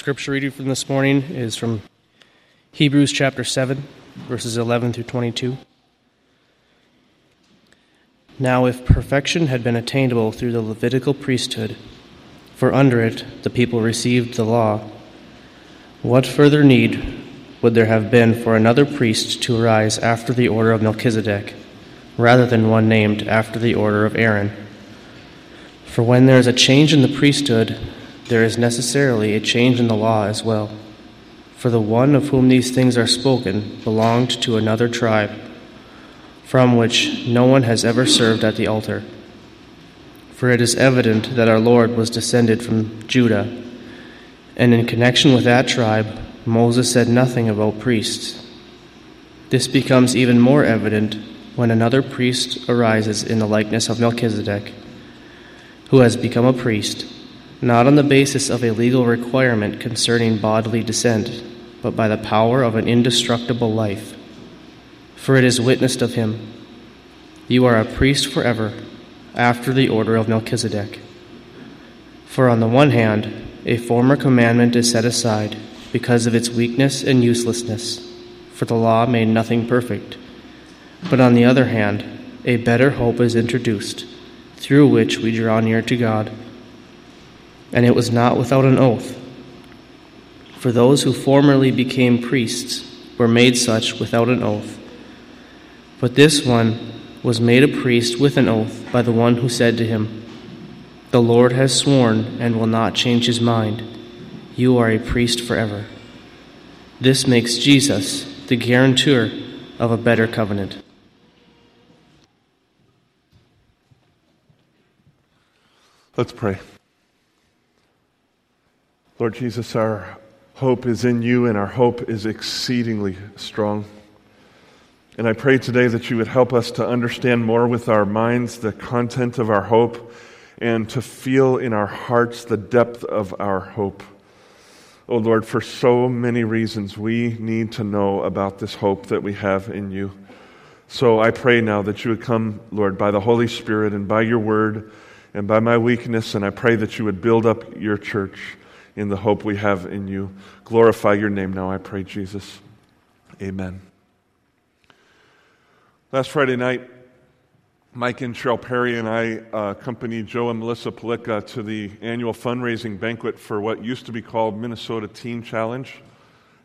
scripture reading from this morning is from Hebrews chapter 7, verses 11 through 22. Now, if perfection had been attainable through the Levitical priesthood, for under it the people received the law, what further need would there have been for another priest to arise after the order of Melchizedek, rather than one named after the order of Aaron? For when there is a change in the priesthood, there is necessarily a change in the law as well. For the one of whom these things are spoken belonged to another tribe from which no one has ever served at the altar. For it is evident that our Lord was descended from Judah, and in connection with that tribe, Moses said nothing about priests. This becomes even more evident when another priest arises in the likeness of Melchizedek, who has become a priest, not on the basis of a legal requirement concerning bodily descent, but by the power of an indestructible life. For it is witnessed of him, You are a priest forever, after the order of Melchizedek. For on the one hand, a former commandment is set aside because of its weakness and uselessness, for the law made nothing perfect. But on the other hand, a better hope is introduced, through which we draw near to God. And it was not without an oath. For those who formerly became priests were made such without an oath but this one was made a priest with an oath by the one who said to him, The Lord has sworn and will not change his mind. You are a priest forever. This makes Jesus the guarantor of a better covenant. Let's pray. Lord Jesus, our hope is in you, and our hope is exceedingly strong. And I pray today that you would help us to understand more with our minds the content of our hope and to feel in our hearts the depth of our hope. Oh Lord, for so many reasons we need to know about this hope that we have in you. So I pray now that you would come, Lord, by the Holy Spirit and by your word and by my weakness, and I pray that you would build up your church in the hope we have in you. Glorify your name now, I pray, Jesus. Amen. Last Friday night, Mike and Cheryl Perry and I uh, accompanied Joe and Melissa Palika to the annual fundraising banquet for what used to be called Minnesota Teen Challenge,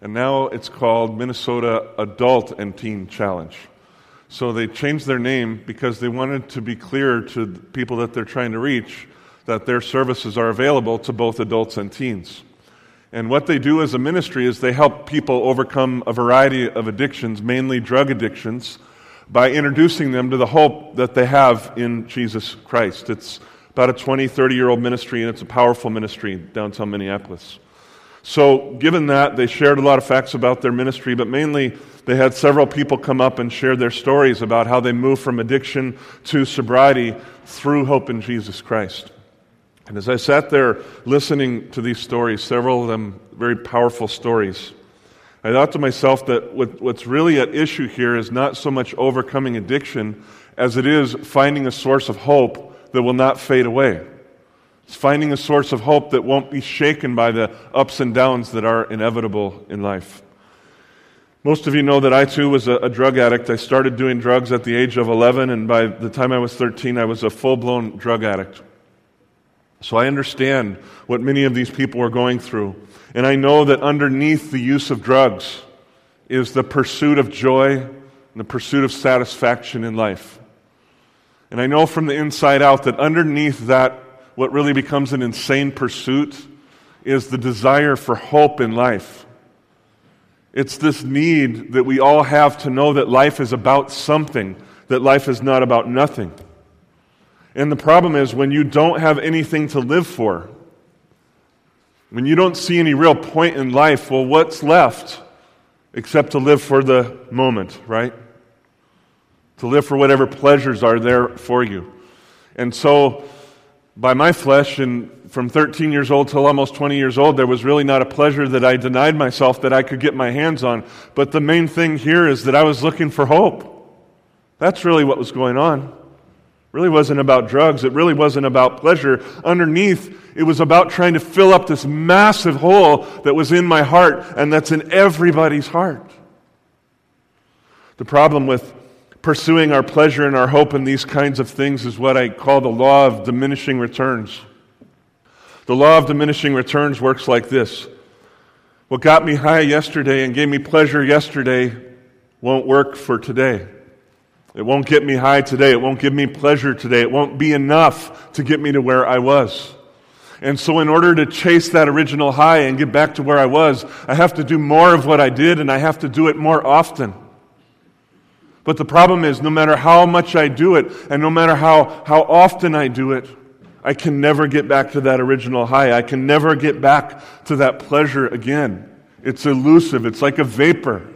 and now it's called Minnesota Adult and Teen Challenge. So they changed their name because they wanted to be clear to people that they're trying to reach that their services are available to both adults and teens. And what they do as a ministry is they help people overcome a variety of addictions, mainly drug addictions by introducing them to the hope that they have in Jesus Christ. It's about a 20, 30 year old ministry, and it's a powerful ministry in downtown Minneapolis. So, given that, they shared a lot of facts about their ministry, but mainly they had several people come up and share their stories about how they moved from addiction to sobriety through hope in Jesus Christ. And as I sat there listening to these stories, several of them very powerful stories, I thought to myself that what's really at issue here is not so much overcoming addiction as it is finding a source of hope that will not fade away. It's finding a source of hope that won't be shaken by the ups and downs that are inevitable in life. Most of you know that I too was a, a, drug addict. I started doing drugs at the age of 11, and by the time I was 13, I was a full blown drug addict. So I understand what many of these people are going through. And I know that underneath the use of drugs is the pursuit of joy and the pursuit of satisfaction in life. And I know from the inside out that underneath that, what really becomes an insane pursuit is the desire for hope in life. It's this need that we all have to know that life is about something, that life is not about nothing. And the problem is when you don't have anything to live for, when you don't see any real point in life, well, what's left except to live for the moment, right? To live for whatever pleasures are there for you. And so, by my flesh, and from 13 years old till almost 20 years old, there was really not a pleasure that I denied myself that I could get my hands on. But the main thing here is that I was looking for hope. That's really what was going on. Really wasn't about drugs. It really wasn't about pleasure. Underneath, it was about trying to fill up this massive hole that was in my heart and that's in everybody's heart. The problem with pursuing our pleasure and our hope in these kinds of things is what I call the law of diminishing returns. The law of diminishing returns works like this What got me high yesterday and gave me pleasure yesterday won't work for today. It won't get me high today. It won't give me pleasure today. It won't be enough to get me to where I was. And so, in order to chase that original high and get back to where I was, I have to do more of what I did and I have to do it more often. But the problem is, no matter how much I do it and no matter how, how often I do it, I can never get back to that original high. I can never get back to that pleasure again. It's elusive, it's like a vapor.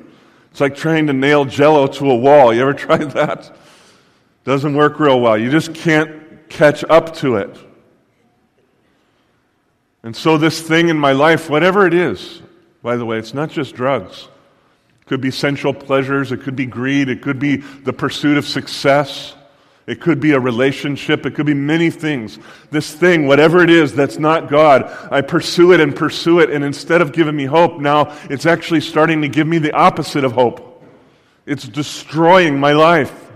It's like trying to nail jello to a wall. You ever tried that? Doesn't work real well. You just can't catch up to it. And so, this thing in my life, whatever it is, by the way, it's not just drugs. It could be sensual pleasures, it could be greed, it could be the pursuit of success, it could be a relationship, it could be many things. This thing, whatever it is that's not God, I pursue it and pursue it, and instead of giving me hope, now it's actually starting to give me the opposite of hope. It's destroying my life.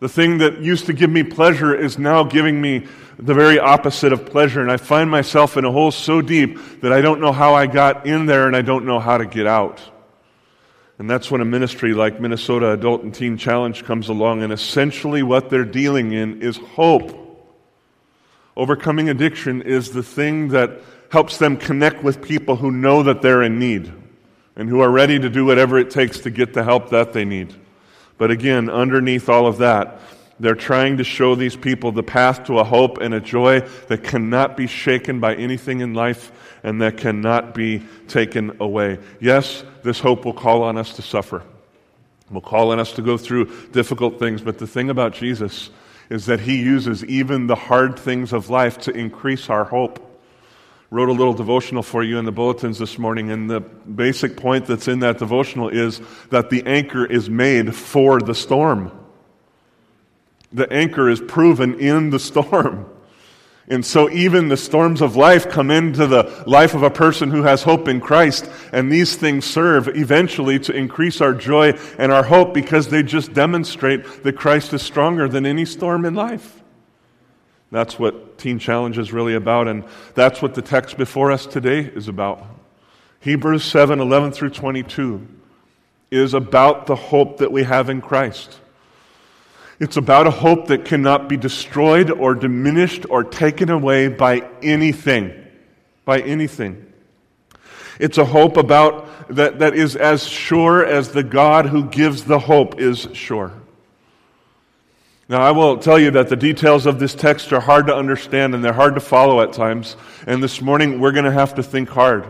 The thing that used to give me pleasure is now giving me the very opposite of pleasure. And I find myself in a hole so deep that I don't know how I got in there and I don't know how to get out. And that's when a ministry like Minnesota Adult and Teen Challenge comes along, and essentially what they're dealing in is hope. Overcoming addiction is the thing that helps them connect with people who know that they're in need and who are ready to do whatever it takes to get the help that they need. But again, underneath all of that, they're trying to show these people the path to a hope and a joy that cannot be shaken by anything in life and that cannot be taken away. Yes, this hope will call on us to suffer, will call on us to go through difficult things, but the thing about Jesus is that he uses even the hard things of life to increase our hope wrote a little devotional for you in the bulletins this morning, and the basic point that's in that devotional is that the anchor is made for the storm. The anchor is proven in the storm. And so, even the storms of life come into the life of a person who has hope in Christ, and these things serve eventually to increase our joy and our hope because they just demonstrate that Christ is stronger than any storm in life. That's what Teen Challenge is really about, and that's what the text before us today is about. Hebrews 7 11 through 22 is about the hope that we have in Christ. It's about a hope that cannot be destroyed or diminished or taken away by anything. By anything. It's a hope about that, that is as sure as the God who gives the hope is sure. Now, I will tell you that the details of this text are hard to understand and they're hard to follow at times. And this morning, we're going to have to think hard.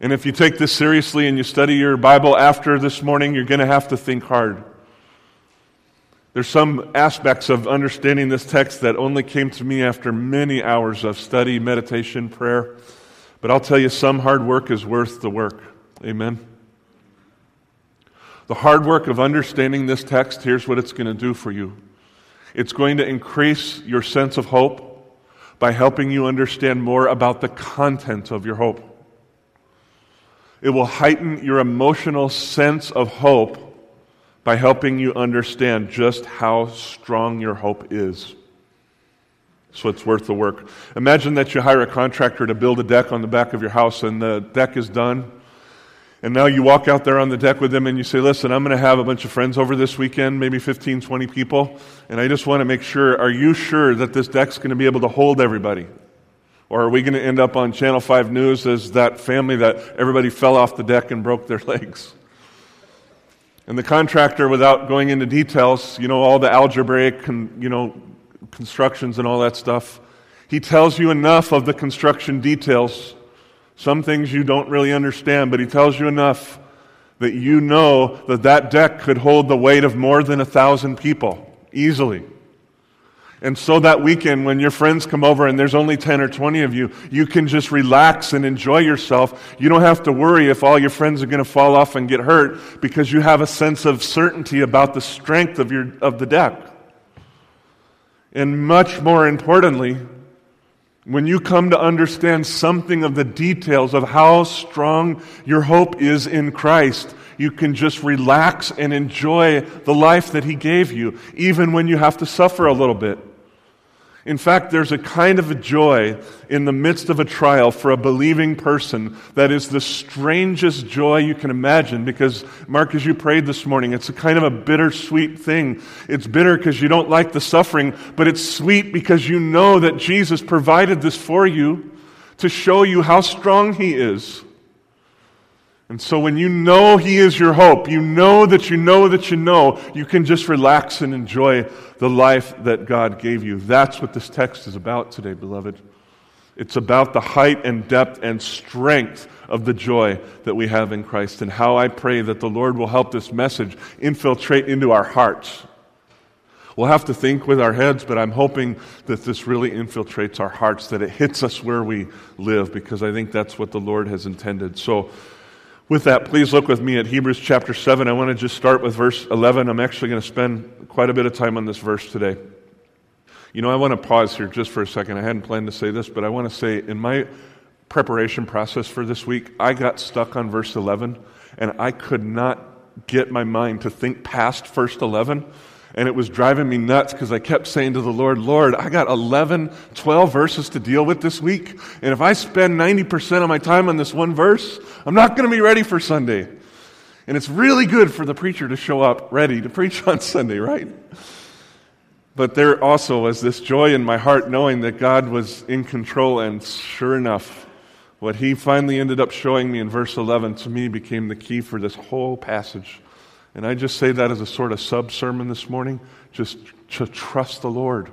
And if you take this seriously and you study your Bible after this morning, you're going to have to think hard. There's some aspects of understanding this text that only came to me after many hours of study, meditation, prayer. But I'll tell you, some hard work is worth the work. Amen. The hard work of understanding this text, here's what it's going to do for you it's going to increase your sense of hope by helping you understand more about the content of your hope. It will heighten your emotional sense of hope by helping you understand just how strong your hope is. So it's worth the work. Imagine that you hire a contractor to build a deck on the back of your house, and the deck is done and now you walk out there on the deck with them and you say, Listen, I'm going to have a bunch of friends over this weekend, maybe 15, 20 people. And I just want to make sure are you sure that this deck's going to be able to hold everybody? Or are we going to end up on Channel 5 News as that family that everybody fell off the deck and broke their legs? And the contractor, without going into details, you know, all the algebraic, and, you know, constructions and all that stuff, he tells you enough of the construction details some things you don't really understand, but he tells you enough that you know that that deck could hold the weight of more than a thousand people easily. And so that weekend, when your friends come over and there's only 10 or 20 of you, you can just relax and enjoy yourself. You don't have to worry if all your friends are going to fall off and get hurt because you have a sense of certainty about the strength of, your, of the deck. And much more importantly, when you come to understand something of the details of how strong your hope is in Christ, you can just relax and enjoy the life that He gave you, even when you have to suffer a little bit. In fact, there's a kind of a joy in the midst of a trial for a believing person that is the strangest joy you can imagine because, Mark, as you prayed this morning, it's a kind of a bittersweet thing. It's bitter because you don't like the suffering, but it's sweet because you know that Jesus provided this for you to show you how strong He is. And so when you know He is your hope, you know that you know that you know, you can just relax and enjoy the life that God gave you. That's what this text is about today, beloved. It's about the height and depth and strength of the joy that we have in Christ, and how I pray that the Lord will help this message infiltrate into our hearts. We'll have to think with our heads, but I'm hoping that this really infiltrates our hearts, that it hits us where we live, because I think that's what the Lord has intended. So, with that, please look with me at Hebrews chapter 7. I want to just start with verse 11. I'm actually going to spend quite a bit of time on this verse today. You know, I want to pause here just for a second. I hadn't planned to say this, but I want to say in my preparation process for this week, I got stuck on verse 11, and I could not get my mind to think past verse 11 and it was driving me nuts because I kept saying to the Lord, Lord, I got 11, 12 verses to deal with this week. And if I spend 90% of my time on this one verse, I'm not going to be ready for Sunday. And it's really good for the preacher to show up ready to preach on Sunday, right? But there also was this joy in my heart knowing that God was in control, and sure enough, what he finally ended up showing me in verse 11 to me became the key for this whole passage. And I just say that as a sort of sub sermon this morning, just to trust the Lord.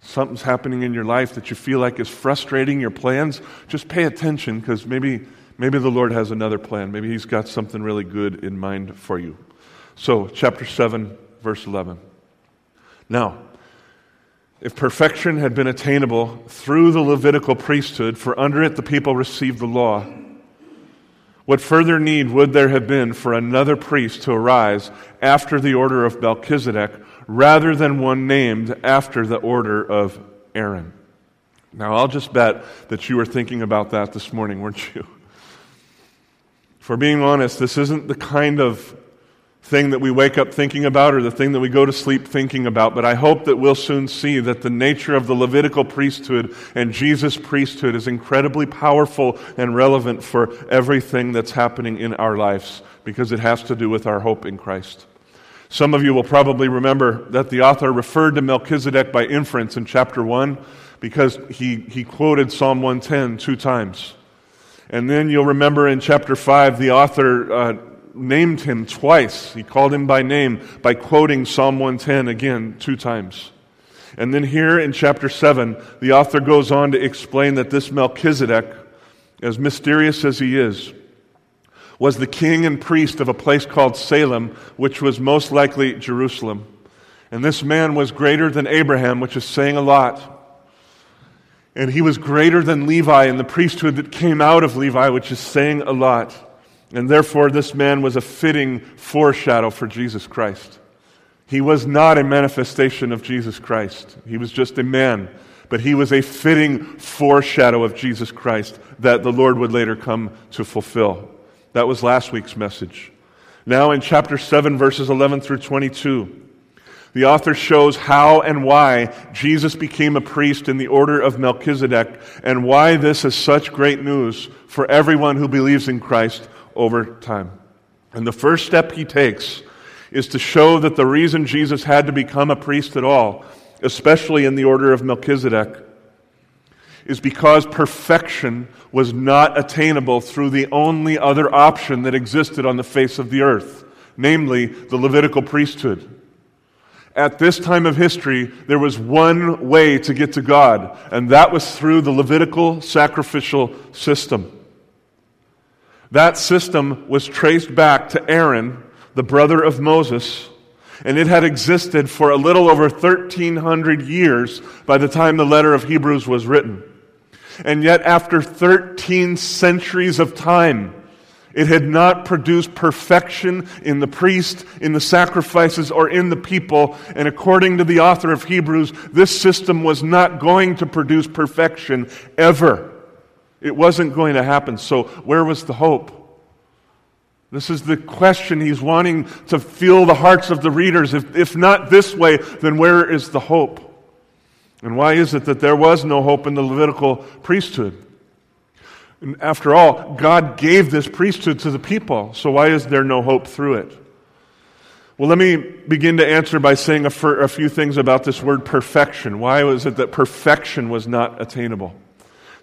Something's happening in your life that you feel like is frustrating your plans, just pay attention because maybe, maybe the Lord has another plan. Maybe He's got something really good in mind for you. So, chapter 7, verse 11. Now, if perfection had been attainable through the Levitical priesthood, for under it the people received the law, what further need would there have been for another priest to arise after the order of Melchizedek rather than one named after the order of Aaron? Now, I'll just bet that you were thinking about that this morning, weren't you? For being honest, this isn't the kind of thing that we wake up thinking about or the thing that we go to sleep thinking about, but I hope that we'll soon see that the nature of the Levitical priesthood and Jesus' priesthood is incredibly powerful and relevant for everything that's happening in our lives because it has to do with our hope in Christ. Some of you will probably remember that the author referred to Melchizedek by inference in chapter 1 because he, he quoted Psalm 110 two times. And then you'll remember in chapter 5, the author uh, named him twice. He called him by name by quoting Psalm 110 again two times. And then here in chapter 7, the author goes on to explain that this Melchizedek, as mysterious as he is, was the king and priest of a place called Salem, which was most likely Jerusalem. And this man was greater than Abraham, which is saying a lot. And he was greater than Levi and the priesthood that came out of Levi, which is saying a lot. And therefore, this man was a fitting foreshadow for Jesus Christ. He was not a manifestation of Jesus Christ, he was just a man. But he was a fitting foreshadow of Jesus Christ that the Lord would later come to fulfill. That was last week's message. Now, in chapter 7, verses 11 through 22, the author shows how and why Jesus became a priest in the order of Melchizedek and why this is such great news for everyone who believes in Christ over time. And the first step he takes is to show that the reason Jesus had to become a priest at all, especially in the order of Melchizedek, is because perfection was not attainable through the only other option that existed on the face of the earth, namely the Levitical priesthood. At this time of history, there was one way to get to God, and that was through the Levitical sacrificial system. That system was traced back to Aaron, the brother of Moses, and it had existed for a little over 1,300 years by the time the letter of Hebrews was written. And yet, after 13 centuries of time, It had not produced perfection in the priest, in the sacrifices, or in the people. And according to the author of Hebrews, this system was not going to produce perfection ever. It wasn't going to happen. So, where was the hope? This is the question he's wanting to fill the hearts of the readers. If, if not this way, then where is the hope? And why is it that there was no hope in the Levitical priesthood? And after all, God gave this priesthood to the people, so why is there no hope through it? Well, let me begin to answer by saying a, a few things about this word perfection. Why was it that perfection was not attainable?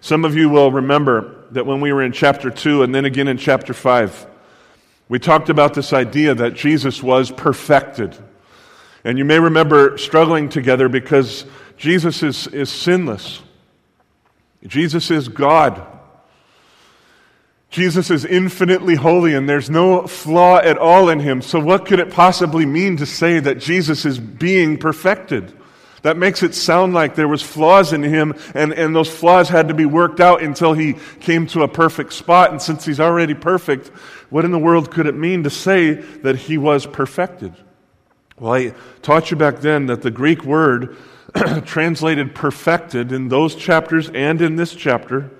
Some of you will remember that when we were in chapter 2 and then again in chapter 5, we talked about this idea that Jesus was perfected. And you may remember struggling together because Jesus is, is sinless. Jesus is God. Jesus is infinitely holy and there's no flaw at all in him. So, what could it possibly mean to say that Jesus is being perfected? That makes it sound like there was flaws in him and, and those flaws had to be worked out until he came to a perfect spot. And since he's already perfect, what in the world could it mean to say that he was perfected? Well, I taught you back then that the Greek word translated perfected in those chapters and in this chapter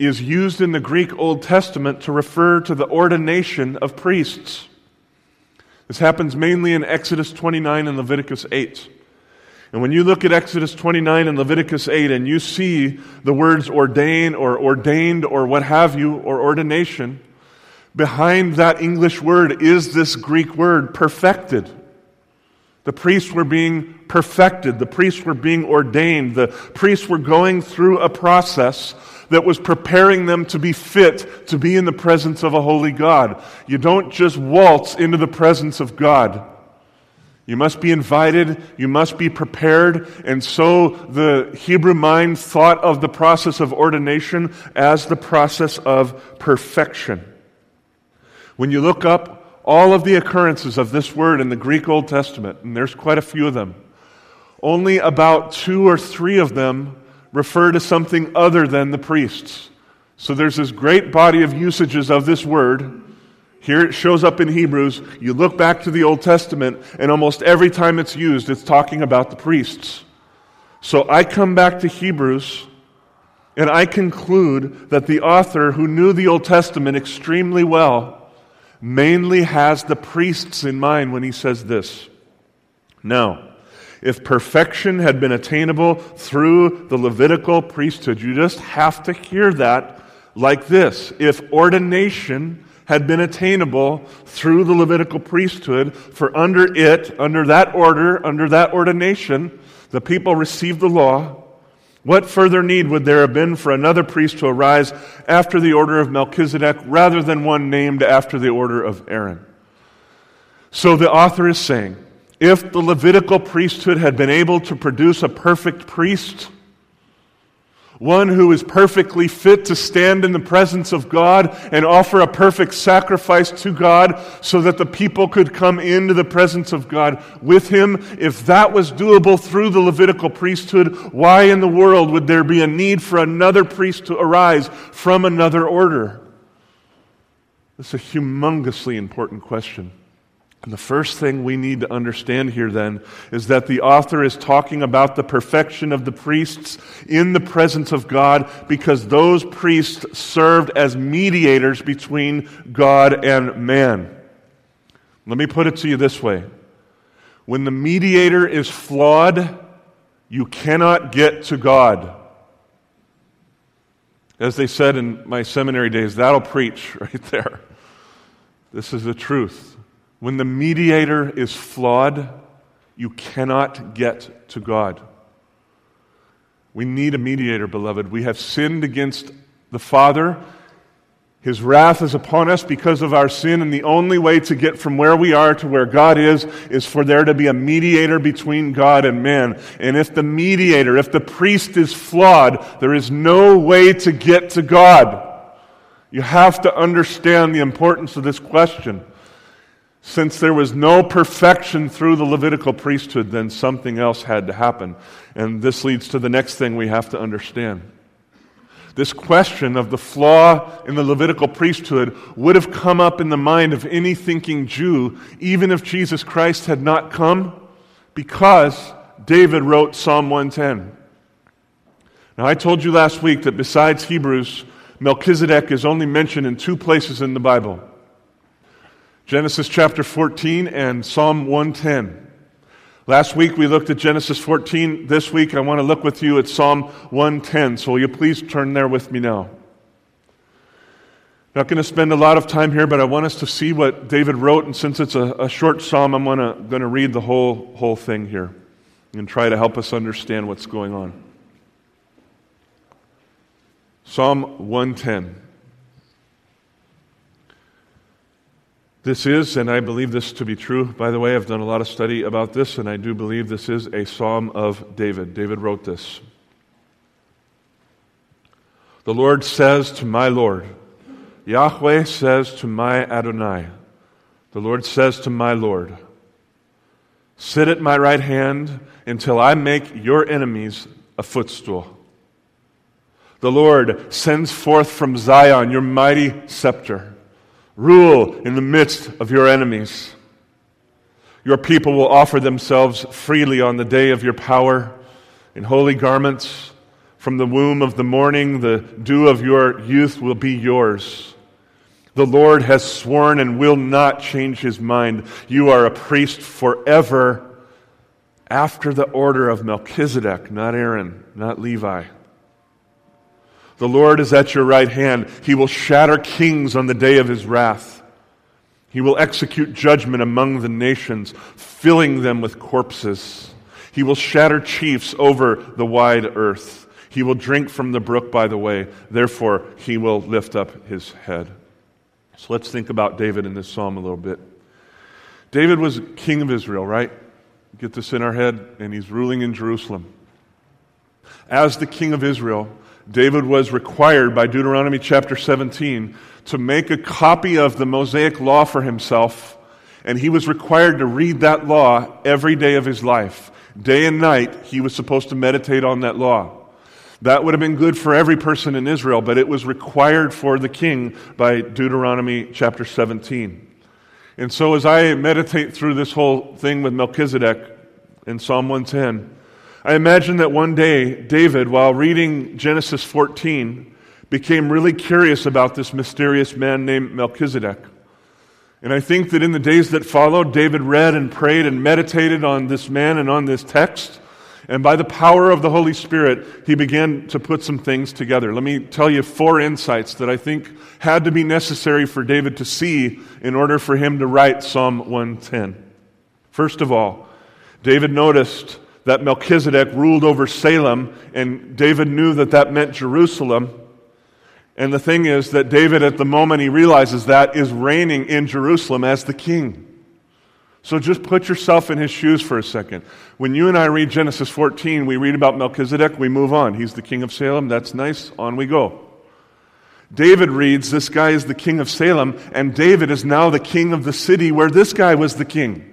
is used in the Greek Old Testament to refer to the ordination of priests. This happens mainly in Exodus 29 and Leviticus 8. And when you look at Exodus 29 and Leviticus 8 and you see the words ordain or ordained or what have you, or ordination, behind that English word is this Greek word, perfected. The priests were being perfected. The priests were being ordained. The priests were going through a process that was preparing them to be fit to be in the presence of a holy God. You don't just waltz into the presence of God. You must be invited, you must be prepared, and so the Hebrew mind thought of the process of ordination as the process of perfection. When you look up all of the occurrences of this word in the Greek Old Testament, and there's quite a few of them, only about two or three of them refer to something other than the priests. So there's this great body of usages of this word. Here it shows up in Hebrews. You look back to the Old Testament, and almost every time it's used, it's talking about the priests. So I come back to Hebrews, and I conclude that the author, who knew the Old Testament extremely well, mainly has the priests in mind when he says this. Now, if perfection had been attainable through the Levitical priesthood. You just have to hear that like this. If ordination had been attainable through the Levitical priesthood, for under it, under that order, under that ordination, the people received the law, what further need would there have been for another priest to arise after the order of Melchizedek rather than one named after the order of Aaron? So the author is saying, if the Levitical priesthood had been able to produce a perfect priest, one who is perfectly fit to stand in the presence of God and offer a perfect sacrifice to God so that the people could come into the presence of God with him. If that was doable through the Levitical priesthood, why in the world would there be a need for another priest to arise from another order? That's a humongously important question. And the first thing we need to understand here then is that the author is talking about the perfection of the priests in the presence of God because those priests served as mediators between God and man. Let me put it to you this way when the mediator is flawed, you cannot get to God. As they said in my seminary days, that'll preach right there. This is the truth. When the mediator is flawed, you cannot get to God. We need a mediator, beloved. We have sinned against the Father. His wrath is upon us because of our sin, and the only way to get from where we are to where God is is for there to be a mediator between God and man. And if the mediator, if the priest is flawed, there is no way to get to God. You have to understand the importance of this question. Since there was no perfection through the Levitical priesthood, then something else had to happen. And this leads to the next thing we have to understand. this question of the flaw in the Levitical priesthood would have come up in the mind of any thinking Jew, even if Jesus Christ had not come, because David wrote Psalm 110. Now, I told you last week that besides Hebrews, Melchizedek is only mentioned in two places in the Bible Genesis chapter 14 and Psalm 110. Last week we looked at Genesis 14. This week I want to look with you at Psalm 110. So will you please turn there with me now? Not going to spend a lot of time here, but I want us to see what David wrote. And since it's a, a short psalm, I'm gonna, going to read the whole, whole thing here and try to help us understand what's going on. Psalm 110. This is, and I believe this to be true, by the way, I've done a lot of study about this, and I do believe this is a psalm of David. David wrote this. The Lord says to my Lord, Yahweh says to my Adonai, the Lord says to my Lord, Sit at my right hand until I make your enemies a footstool. The Lord sends forth from Zion your mighty scepter. Rule in the midst of your enemies. Your people will offer themselves freely on the day of your power in holy garments. From the womb of the morning, the dew of your youth will be yours. The Lord has sworn and will not change his mind. You are a priest forever after the order of Melchizedek, not Aaron, not Levi. The Lord is at your right hand. He will shatter kings on the day of his wrath. He will execute judgment among the nations, filling them with corpses. He will shatter chiefs over the wide earth. He will drink from the brook by the way. Therefore, he will lift up his head. So let's think about David in this psalm a little bit. David was king of Israel, right? Get this in our head, and he's ruling in Jerusalem. As the king of Israel, David was required by Deuteronomy chapter 17 to make a copy of the Mosaic law for himself, and he was required to read that law every day of his life. Day and night, he was supposed to meditate on that law. That would have been good for every person in Israel, but it was required for the king by Deuteronomy chapter 17. And so, as I meditate through this whole thing with Melchizedek in Psalm 110, I imagine that one day, David, while reading Genesis 14, became really curious about this mysterious man named Melchizedek. And I think that in the days that followed, David read and prayed and meditated on this man and on this text. And by the power of the Holy Spirit, he began to put some things together. Let me tell you four insights that I think had to be necessary for David to see in order for him to write Psalm 110. First of all, David noticed that Melchizedek ruled over Salem, and David knew that that meant Jerusalem. And the thing is that David, at the moment he realizes that, is reigning in Jerusalem as the king. So just put yourself in his shoes for a second. When you and I read Genesis 14, we read about Melchizedek, we move on. He's the king of Salem. That's nice. On we go. David reads, This guy is the king of Salem, and David is now the king of the city where this guy was the king.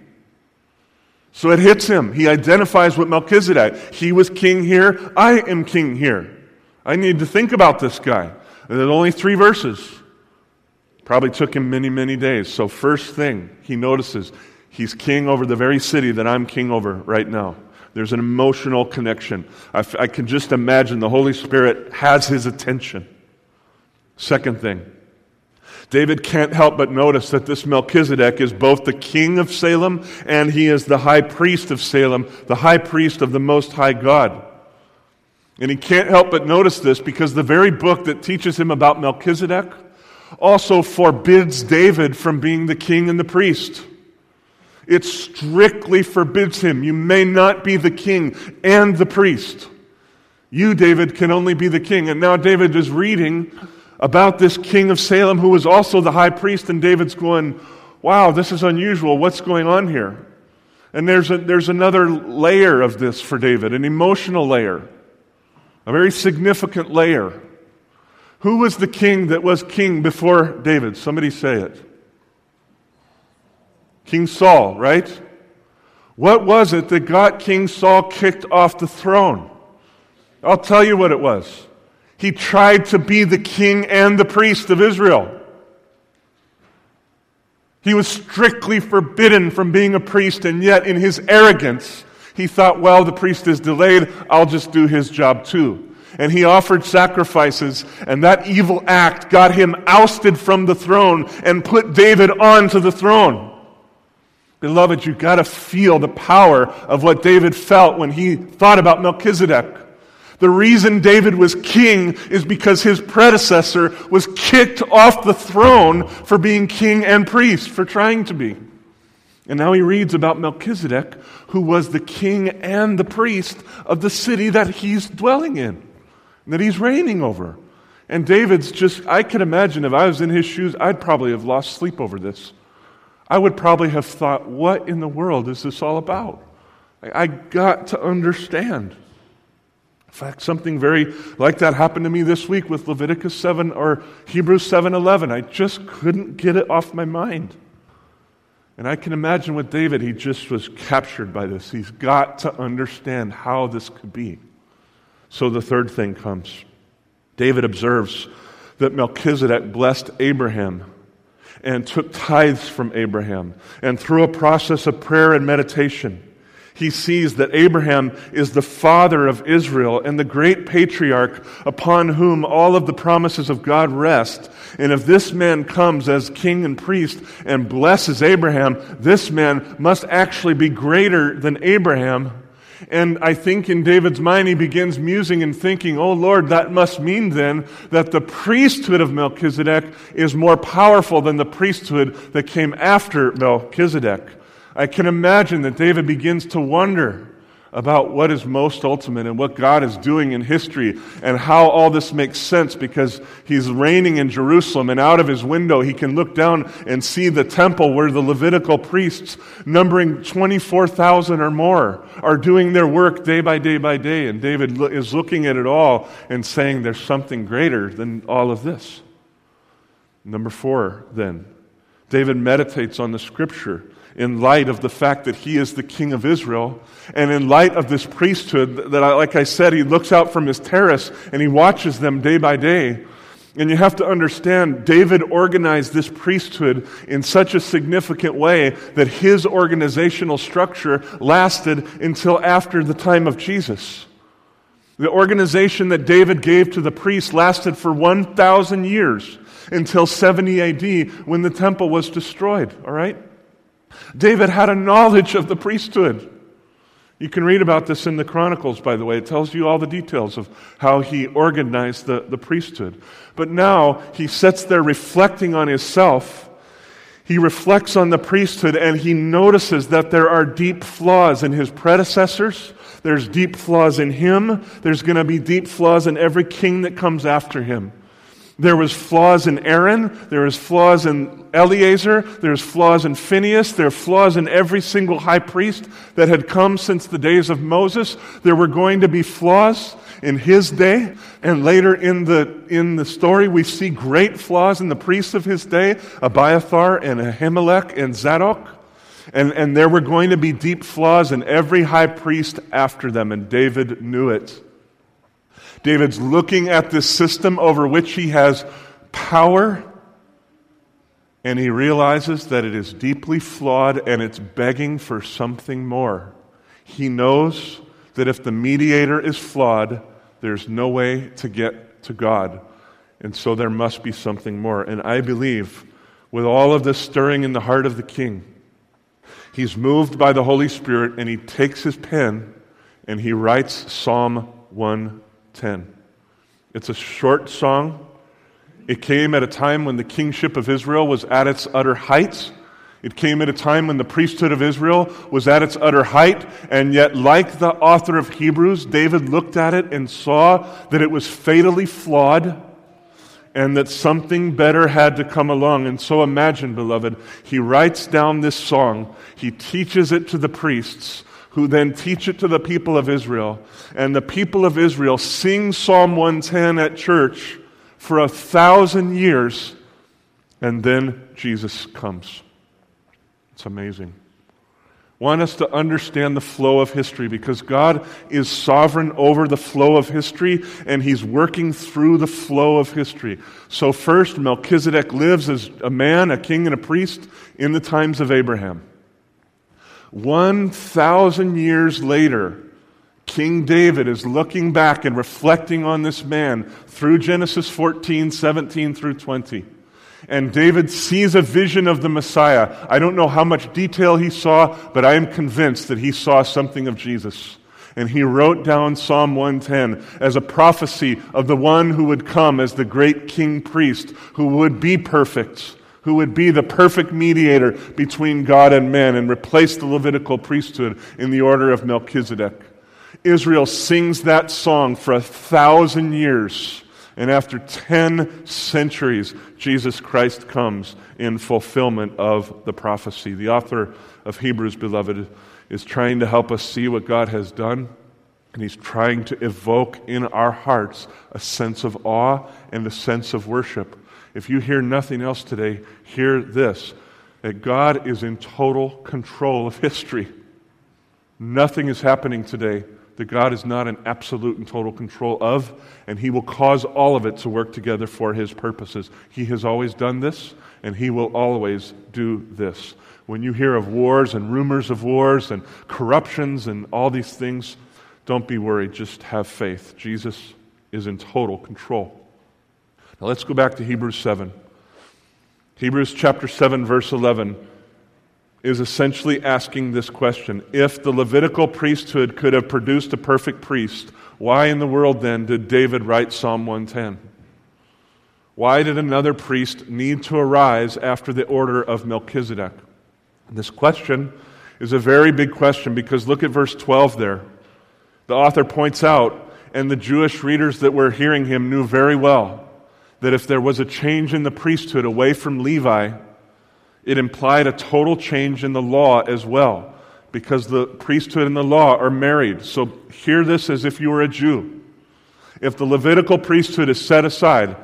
So it hits him. He identifies with Melchizedek. He was king here. I am king here. I need to think about this guy. There's only three verses. Probably took him many, many days. So, first thing he notices, he's king over the very city that I'm king over right now. There's an emotional connection. I, f- I can just imagine the Holy Spirit has his attention. Second thing, David can't help but notice that this Melchizedek is both the king of Salem and he is the high priest of Salem, the high priest of the Most High God. And he can't help but notice this because the very book that teaches him about Melchizedek also forbids David from being the king and the priest. It strictly forbids him. You may not be the king and the priest. You, David, can only be the king. And now David is reading about this king of Salem who was also the high priest, and David's going, Wow, this is unusual. What's going on here? And there's, a, there's another layer of this for David, an emotional layer, a very significant layer. Who was the king that was king before David? Somebody say it. King Saul, right? What was it that got King Saul kicked off the throne? I'll tell you what it was. He tried to be the king and the priest of Israel. He was strictly forbidden from being a priest, and yet in his arrogance, he thought, well, the priest is delayed, I'll just do his job too. And he offered sacrifices, and that evil act got him ousted from the throne and put David onto the throne. Beloved, you've got to feel the power of what David felt when he thought about Melchizedek. The reason David was king is because his predecessor was kicked off the throne for being king and priest, for trying to be. And now he reads about Melchizedek, who was the king and the priest of the city that he's dwelling in, that he's reigning over. And David's just, I can imagine if I was in his shoes, I'd probably have lost sleep over this. I would probably have thought, what in the world is this all about? I got to understand. In fact, something very like that happened to me this week with Leviticus 7 or Hebrews 7:11. I just couldn't get it off my mind. And I can imagine with David, he just was captured by this. He's got to understand how this could be. So the third thing comes. David observes that Melchizedek blessed Abraham and took tithes from Abraham. And through a process of prayer and meditation, he sees that Abraham is the father of Israel and the great patriarch upon whom all of the promises of God rest. And if this man comes as king and priest and blesses Abraham, this man must actually be greater than Abraham. And I think in David's mind, he begins musing and thinking, oh Lord, that must mean then that the priesthood of Melchizedek is more powerful than the priesthood that came after Melchizedek. I can imagine that David begins to wonder about what is most ultimate and what God is doing in history and how all this makes sense because he's reigning in Jerusalem and out of his window he can look down and see the temple where the Levitical priests, numbering 24,000 or more, are doing their work day by day by day. And David is looking at it all and saying there's something greater than all of this. Number four, then, David meditates on the scripture in light of the fact that he is the king of Israel, and in light of this priesthood that, I, like I said, he looks out from his terrace and he watches them day by day. And you have to understand, David organized this priesthood in such a significant way that his organizational structure lasted until after the time of Jesus. The organization that David gave to the priests lasted for 1,000 years until 70 AD when the temple was destroyed, all right? David had a knowledge of the priesthood. You can read about this in the Chronicles, by the way. It tells you all the details of how he organized the, the priesthood. But now he sits there reflecting on himself. He reflects on the priesthood and he notices that there are deep flaws in his predecessors. There's deep flaws in him. There's going to be deep flaws in every king that comes after him. There was flaws in Aaron. There was flaws in Eleazar. There's flaws in Phineas. There are flaws in every single high priest that had come since the days of Moses. There were going to be flaws in his day. And later in the, in the story, we see great flaws in the priests of his day, Abiathar and Ahimelech and Zadok. And, and there were going to be deep flaws in every high priest after them, and David knew it. David's looking at this system over which he has power, and he realizes that it is deeply flawed and it's begging for something more. He knows that if the mediator is flawed, there's no way to get to God. And so there must be something more. And I believe, with all of this stirring in the heart of the king, he's moved by the Holy Spirit and he takes his pen and he writes Psalm 1 10. It's a short song. It came at a time when the kingship of Israel was at its utter height. It came at a time when the priesthood of Israel was at its utter height, and yet, like the author of Hebrews, David looked at it and saw that it was fatally flawed and that something better had to come along. And so, imagine, beloved, he writes down this song, he teaches it to the priests, who then teach it to the people of Israel. And the people of Israel sing Psalm 110 at church for a thousand years, and then Jesus comes. It's amazing. want us to understand the flow of history because God is sovereign over the flow of history and He's working through the flow of history. So, first, Melchizedek lives as a man, a king, and a priest in the times of Abraham. 1,000 years later, King David is looking back and reflecting on this man through Genesis 14, 17 through 20. And David sees a vision of the Messiah. I don't know how much detail he saw, but I am convinced that he saw something of Jesus. And he wrote down Psalm 110 as a prophecy of the one who would come as the great king priest, who would be perfect, who would be the perfect mediator between God and man and replace the Levitical priesthood in the order of Melchizedek. Israel sings that song for a thousand years. And after 10 centuries, Jesus Christ comes in fulfillment of the prophecy. The author of Hebrews, beloved, is trying to help us see what God has done. And he's trying to evoke in our hearts a sense of awe and a sense of worship. If you hear nothing else today, hear this that God is in total control of history. Nothing is happening today that God is not in absolute and total control of, and He will cause all of it to work together for His purposes. He has always done this, and He will always do this. When you hear of wars and rumors of wars and corruptions and all these things, don't be worried. Just have faith. Jesus is in total control. Now let's go back to Hebrews 7. Hebrews chapter 7, verse 11 is essentially asking this question If the Levitical priesthood could have produced a perfect priest, why in the world then did David write Psalm 110? Why did another priest need to arise after the order of Melchizedek? This question is a very big question because look at verse 12 there. The author points out, and the Jewish readers that were hearing him knew very well, that if there was a change in the priesthood away from Levi, it implied a total change in the law as well, because the priesthood and the law are married. So hear this as if you were a Jew. If the Levitical priesthood is set aside,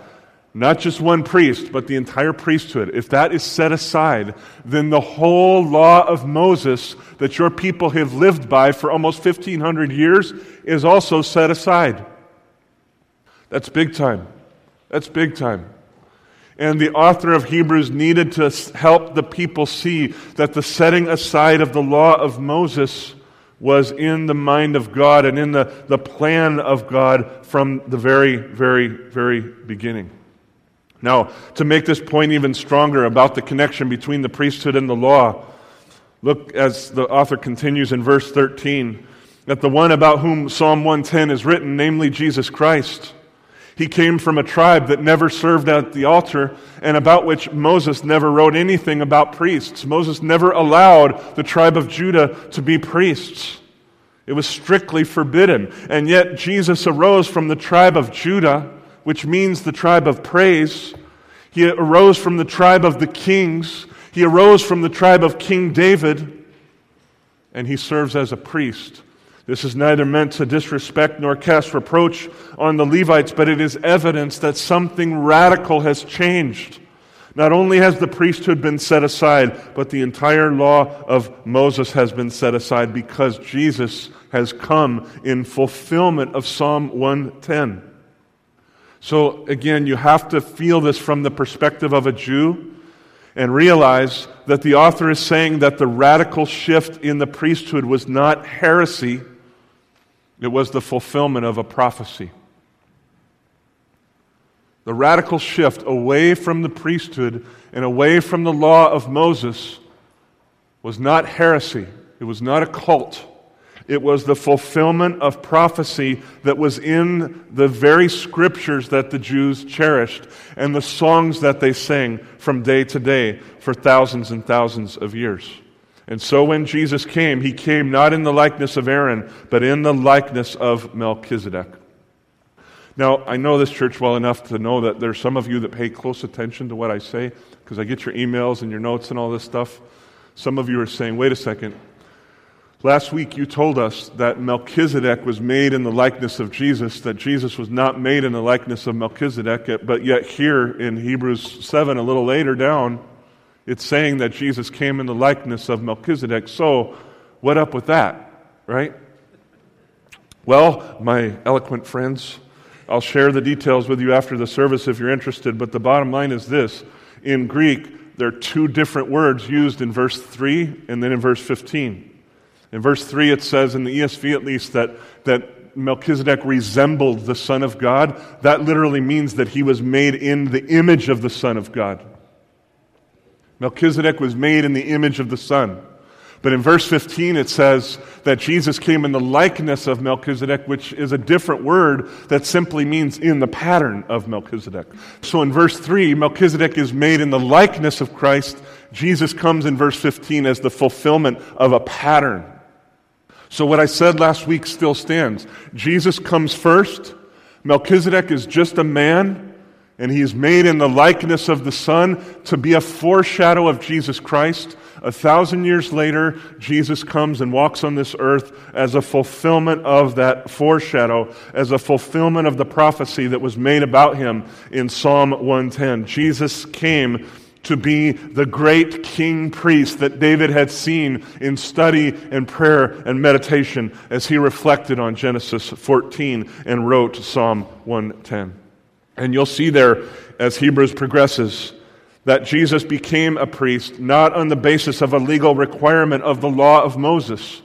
not just one priest, but the entire priesthood, if that is set aside, then the whole law of Moses that your people have lived by for almost 1,500 years is also set aside. That's big time. That's big time. And the author of Hebrews needed to help the people see that the setting aside of the law of Moses was in the mind of God and in the, the plan of God from the very, very, very beginning. Now, to make this point even stronger about the connection between the priesthood and the law, look as the author continues in verse 13 that the one about whom Psalm 110 is written, namely Jesus Christ, he came from a tribe that never served at the altar and about which Moses never wrote anything about priests. Moses never allowed the tribe of Judah to be priests. It was strictly forbidden. And yet Jesus arose from the tribe of Judah, which means the tribe of praise. He arose from the tribe of the kings. He arose from the tribe of King David. And he serves as a priest this is neither meant to disrespect nor cast reproach on the Levites, but it is evidence that something radical has changed. Not only has the priesthood been set aside, but the entire law of Moses has been set aside because Jesus has come in fulfillment of Psalm 110. So, again, you have to feel this from the perspective of a Jew and realize that the author is saying that the radical shift in the priesthood was not heresy it was the fulfillment of a prophecy. The radical shift away from the priesthood and away from the law of Moses was not heresy, it was not a cult. It was the fulfillment of prophecy that was in the very scriptures that the Jews cherished and the songs that they sang from day to day for thousands and thousands of years. And so when Jesus came, he came not in the likeness of Aaron, but in the likeness of Melchizedek. Now, I know this church well enough to know that there's some of you that pay close attention to what I say because I get your emails and your notes and all this stuff. Some of you are saying, wait a second. Last week you told us that Melchizedek was made in the likeness of Jesus, that Jesus was not made in the likeness of Melchizedek, but yet here in Hebrews 7, a little later down, it's saying that Jesus came in the likeness of Melchizedek. So, what up with that, right? Well, my eloquent friends, I'll share the details with you after the service if you're interested, but the bottom line is this. In Greek, there are two different words used in verse 3 and then in verse 15. In verse 3, it says, in the ESV at least, that, that Melchizedek resembled the Son of God. That literally means that he was made in the image of the Son of God. Melchizedek was made in the image of the Son. But in verse 15, it says that Jesus came in the likeness of Melchizedek, which is a different word that simply means in the pattern of Melchizedek. So in verse 3, Melchizedek is made in the likeness of Christ. Jesus comes in verse 15 as the fulfillment of a pattern. So what I said last week still stands. Jesus comes first. Melchizedek is just a man and he is made in the likeness of the Son to be a foreshadow of Jesus Christ. A thousand years later, Jesus comes and walks on this earth as a fulfillment of that foreshadow, as a fulfillment of the prophecy that was made about him in Psalm 110. Jesus came to be the great king priest that David had seen in study and prayer and meditation as he reflected on Genesis 14 and wrote Psalm 110. And you'll see there as Hebrews progresses that Jesus became a priest not on the basis of a legal requirement of the law of Moses.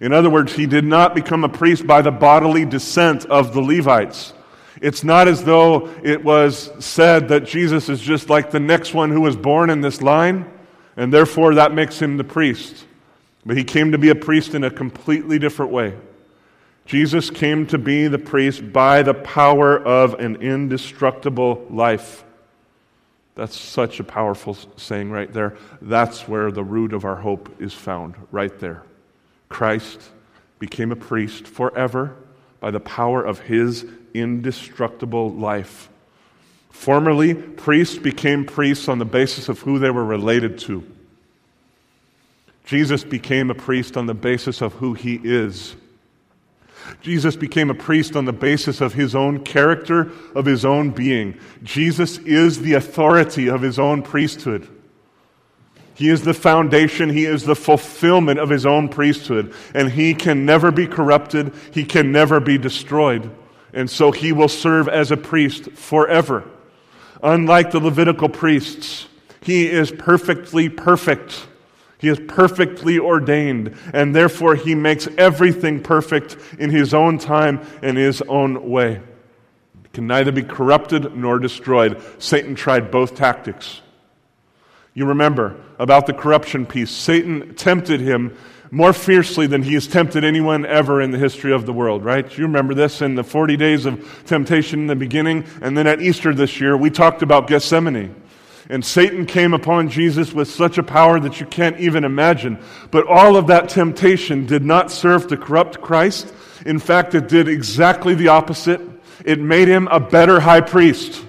In other words, he did not become a priest by the bodily descent of the Levites. It's not as though it was said that Jesus is just like the next one who was born in this line, and therefore that makes him the priest. But he came to be a priest in a completely different way. Jesus came to be the priest by the power of an indestructible life. That's such a powerful saying right there. That's where the root of our hope is found, right there. Christ became a priest forever by the power of his indestructible life. Formerly, priests became priests on the basis of who they were related to. Jesus became a priest on the basis of who he is. Jesus became a priest on the basis of his own character, of his own being. Jesus is the authority of his own priesthood. He is the foundation, he is the fulfillment of his own priesthood, and he can never be corrupted, he can never be destroyed. And so he will serve as a priest forever. Unlike the Levitical priests, he is perfectly perfect. He is perfectly ordained, and therefore he makes everything perfect in his own time and his own way. He can neither be corrupted nor destroyed. Satan tried both tactics. You remember about the corruption piece. Satan tempted him more fiercely than he has tempted anyone ever in the history of the world, right? You remember this in the 40 days of temptation in the beginning, and then at Easter this year, we talked about Gethsemane. And Satan came upon Jesus with such a power that you can't even imagine. But all of that temptation did not serve to corrupt Christ. In fact, it did exactly the opposite. It made him a better high priest.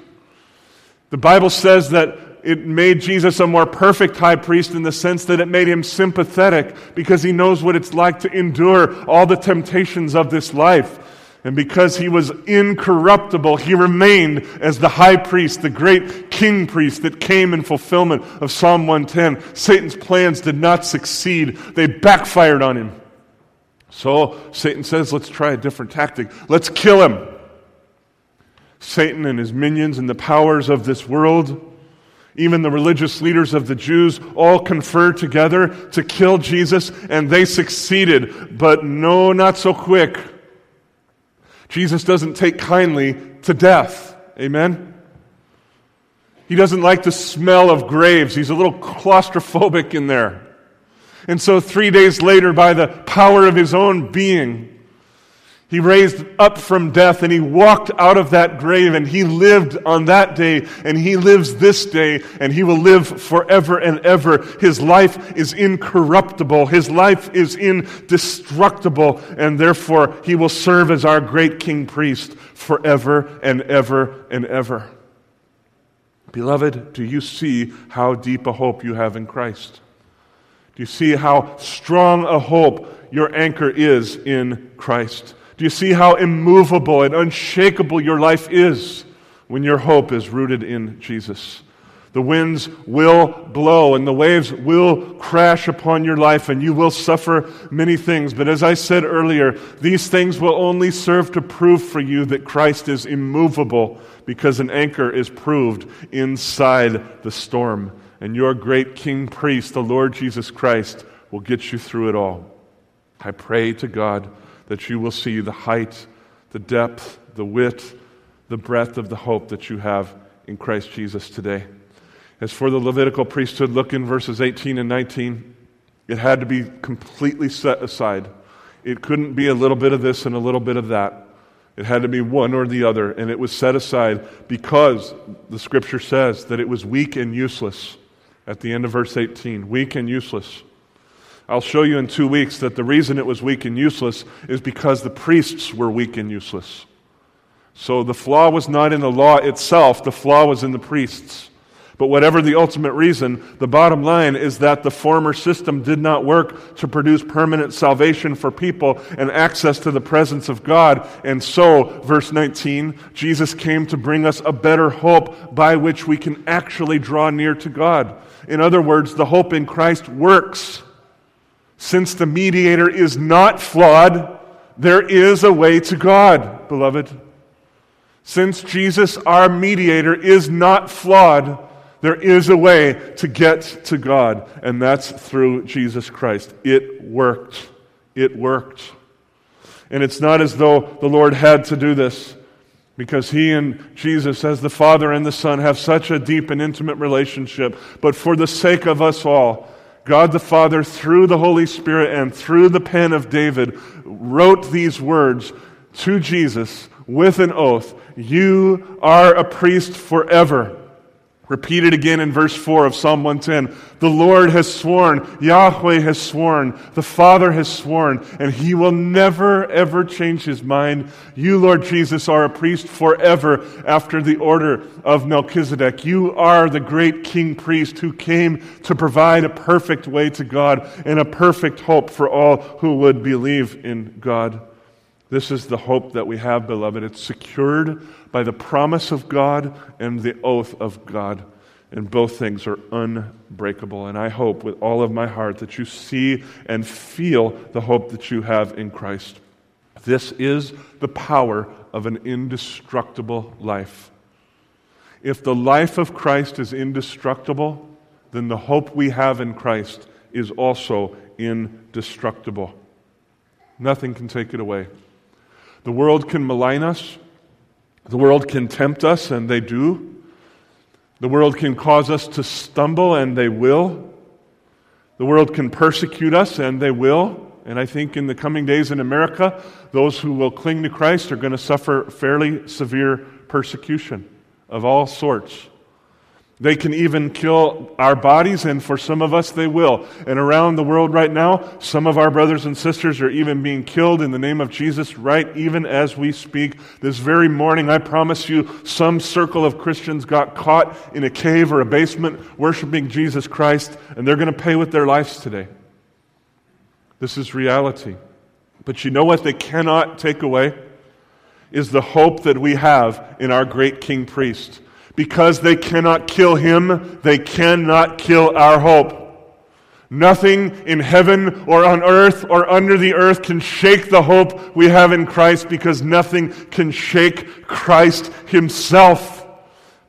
The Bible says that it made Jesus a more perfect high priest in the sense that it made him sympathetic because he knows what it's like to endure all the temptations of this life. And because he was incorruptible, he remained as the high priest, the great king priest that came in fulfillment of Psalm 110. Satan's plans did not succeed, they backfired on him. So Satan says, let's try a different tactic. Let's kill him. Satan and his minions and the powers of this world, even the religious leaders of the Jews, all conferred together to kill Jesus, and they succeeded. But no, not so quick. Jesus doesn't take kindly to death. Amen? He doesn't like the smell of graves. He's a little claustrophobic in there. And so, three days later, by the power of his own being, he raised up from death and he walked out of that grave and he lived on that day and he lives this day and he will live forever and ever. His life is incorruptible. His life is indestructible and therefore he will serve as our great king priest forever and ever and ever. Beloved, do you see how deep a hope you have in Christ? Do you see how strong a hope your anchor is in Christ? Do you see how immovable and unshakable your life is when your hope is rooted in Jesus? The winds will blow and the waves will crash upon your life and you will suffer many things. But as I said earlier, these things will only serve to prove for you that Christ is immovable because an anchor is proved inside the storm. And your great King Priest, the Lord Jesus Christ, will get you through it all. I pray to God that you will see the height, the depth, the width, the breadth of the hope that you have in Christ Jesus today. As for the Levitical priesthood, look in verses 18 and 19. It had to be completely set aside. It couldn't be a little bit of this and a little bit of that. It had to be one or the other, and it was set aside because the scripture says that it was weak and useless at the end of verse 18. Weak and useless. I'll show you in two weeks that the reason it was weak and useless is because the priests were weak and useless. So the flaw was not in the law itself, the flaw was in the priests. But whatever the ultimate reason, the bottom line is that the former system did not work to produce permanent salvation for people and access to the presence of God. And so, verse 19, Jesus came to bring us a better hope by which we can actually draw near to God. In other words, the hope in Christ works. Since the mediator is not flawed, there is a way to God, beloved. Since Jesus, our mediator, is not flawed, there is a way to get to God, and that's through Jesus Christ. It worked. It worked. And it's not as though the Lord had to do this, because He and Jesus, as the Father and the Son, have such a deep and intimate relationship. But for the sake of us all, God the Father, through the Holy Spirit and through the pen of David, wrote these words to Jesus with an oath You are a priest forever Repeated again in verse 4 of Psalm 110. The Lord has sworn, Yahweh has sworn, the Father has sworn, and he will never, ever change his mind. You, Lord Jesus, are a priest forever after the order of Melchizedek. You are the great king priest who came to provide a perfect way to God and a perfect hope for all who would believe in God. This is the hope that we have, beloved. It's secured by the promise of God and the oath of God. And both things are unbreakable. And I hope with all of my heart that you see and feel the hope that you have in Christ. This is the power of an indestructible life. If the life of Christ is indestructible, then the hope we have in Christ is also indestructible. Nothing can take it away. The world can malign us. The world can tempt us, and they do. The world can cause us to stumble, and they will. The world can persecute us, and they will. And I think in the coming days in America, those who will cling to Christ are going to suffer fairly severe persecution of all sorts. They can even kill our bodies, and for some of us, they will. And around the world right now, some of our brothers and sisters are even being killed in the name of Jesus, right even as we speak. This very morning, I promise you, some circle of Christians got caught in a cave or a basement worshiping Jesus Christ, and they're going to pay with their lives today. This is reality. But you know what they cannot take away? Is the hope that we have in our great King Priest because they cannot kill him, they cannot kill our hope. Nothing in heaven or on earth or under the earth can shake the hope we have in Christ because nothing can shake Christ himself.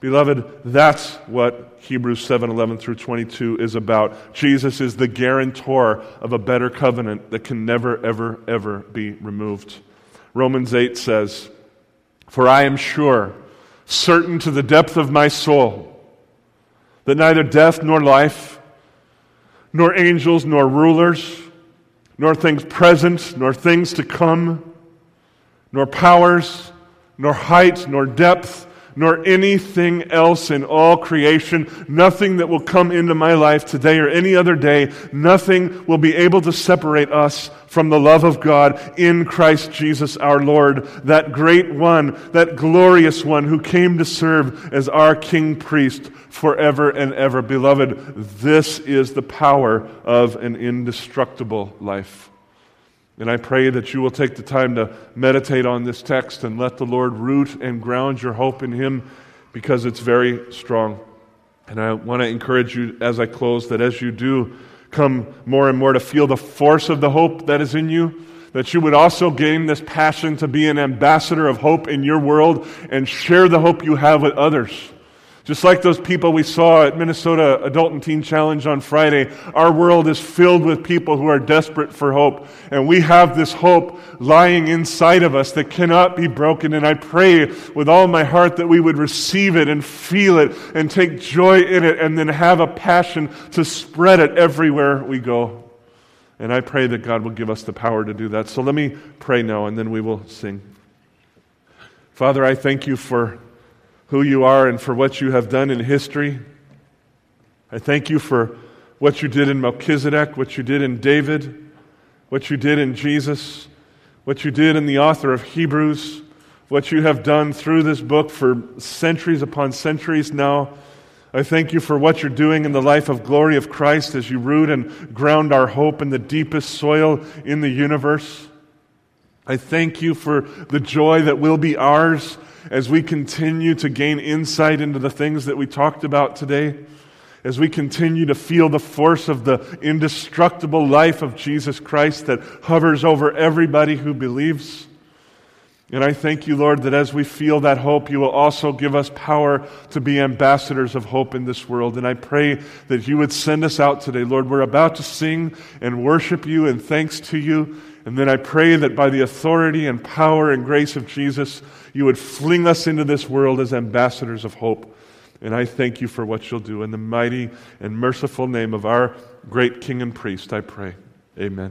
Beloved, that's what Hebrews 7 11 through 22 is about. Jesus is the guarantor of a better covenant that can never, ever, ever be removed. Romans 8 says, For I am sure certain to the depth of my soul that neither death nor life, nor angels nor rulers, nor things present, nor things to come, nor powers, nor height, nor depth, nor anything else in all creation, nothing that will come into my life today or any other day, nothing will be able to separate us from the love of God in Christ Jesus our Lord, that great one, that glorious one who came to serve as our King Priest forever and ever. Beloved, this is the power of an indestructible life. And I pray that you will take the time to meditate on this text and let the Lord root and ground your hope in Him because it's very strong. And I want to encourage you as I close that as you do come more and more to feel the force of the hope that is in you, that you would also gain this passion to be an ambassador of hope in your world and share the hope you have with others. Just like those people we saw at Minnesota Adult and Teen Challenge on Friday, our world is filled with people who are desperate for hope. And we have this hope lying inside of us that cannot be broken. And I pray with all my heart that we would receive it and feel it and take joy in it and then have a passion to spread it everywhere we go. And I pray that God will give us the power to do that. So let me pray now and then we will sing. Father, I thank you for who you are and for what you have done in history. I thank you for what you did in Melchizedek, what you did in David, what you did in Jesus, what you did in the author of Hebrews, what you have done through this book for centuries upon centuries now. I thank you for what you're doing in the life of glory of Christ as you root and ground our hope in the deepest soil in the universe. I thank you for the joy that will be ours as we continue to gain insight into the things that we talked about today, as we continue to feel the force of the indestructible life of Jesus Christ that hovers over everybody who believes. And I thank you, Lord, that as we feel that hope, you will also give us power to be ambassadors of hope in this world. And I pray that you would send us out today. Lord, we're about to sing and worship you and thanks to you. And then I pray that by the authority and power and grace of Jesus, you would fling us into this world as ambassadors of hope. And I thank you for what you'll do. In the mighty and merciful name of our great King and priest, I pray. Amen.